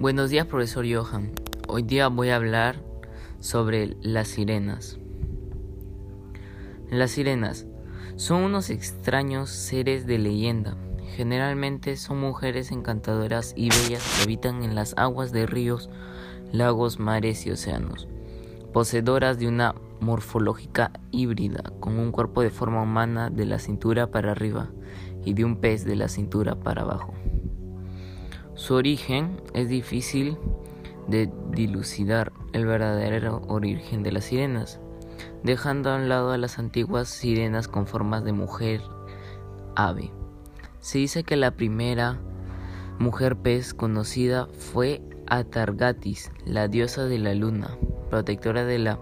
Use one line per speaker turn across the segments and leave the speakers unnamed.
Buenos días, profesor Johan. Hoy día voy a hablar sobre las sirenas. Las sirenas son unos extraños seres de leyenda. Generalmente son mujeres encantadoras y bellas que habitan en las aguas de ríos, lagos, mares y océanos, poseedoras de una morfológica híbrida, con un cuerpo de forma humana de la cintura para arriba y de un pez de la cintura para abajo. Su origen es difícil de dilucidar el verdadero origen de las sirenas, dejando a un lado a las antiguas sirenas con formas de mujer ave. Se dice que la primera mujer pez conocida fue Atargatis, la diosa de la luna, protectora de la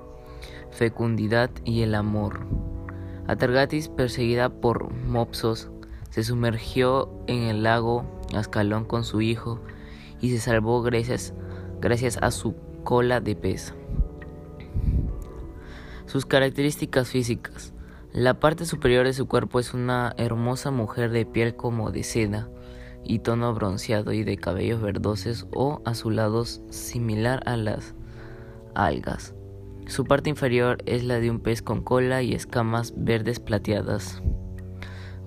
fecundidad y el amor. Atargatis, perseguida por Mopsos, se sumergió en el lago Ascalón con su hijo y se salvó gracias, gracias a su cola de pez. Sus características físicas. La parte superior de su cuerpo es una hermosa mujer de piel como de seda y tono bronceado y de cabellos verdosos o azulados similar a las algas. Su parte inferior es la de un pez con cola y escamas verdes plateadas.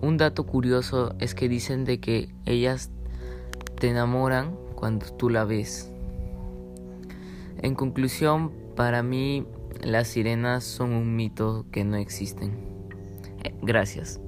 Un dato curioso es que dicen de que ellas te enamoran cuando tú la ves. En conclusión, para mí las sirenas son un mito que no existen. Eh, gracias.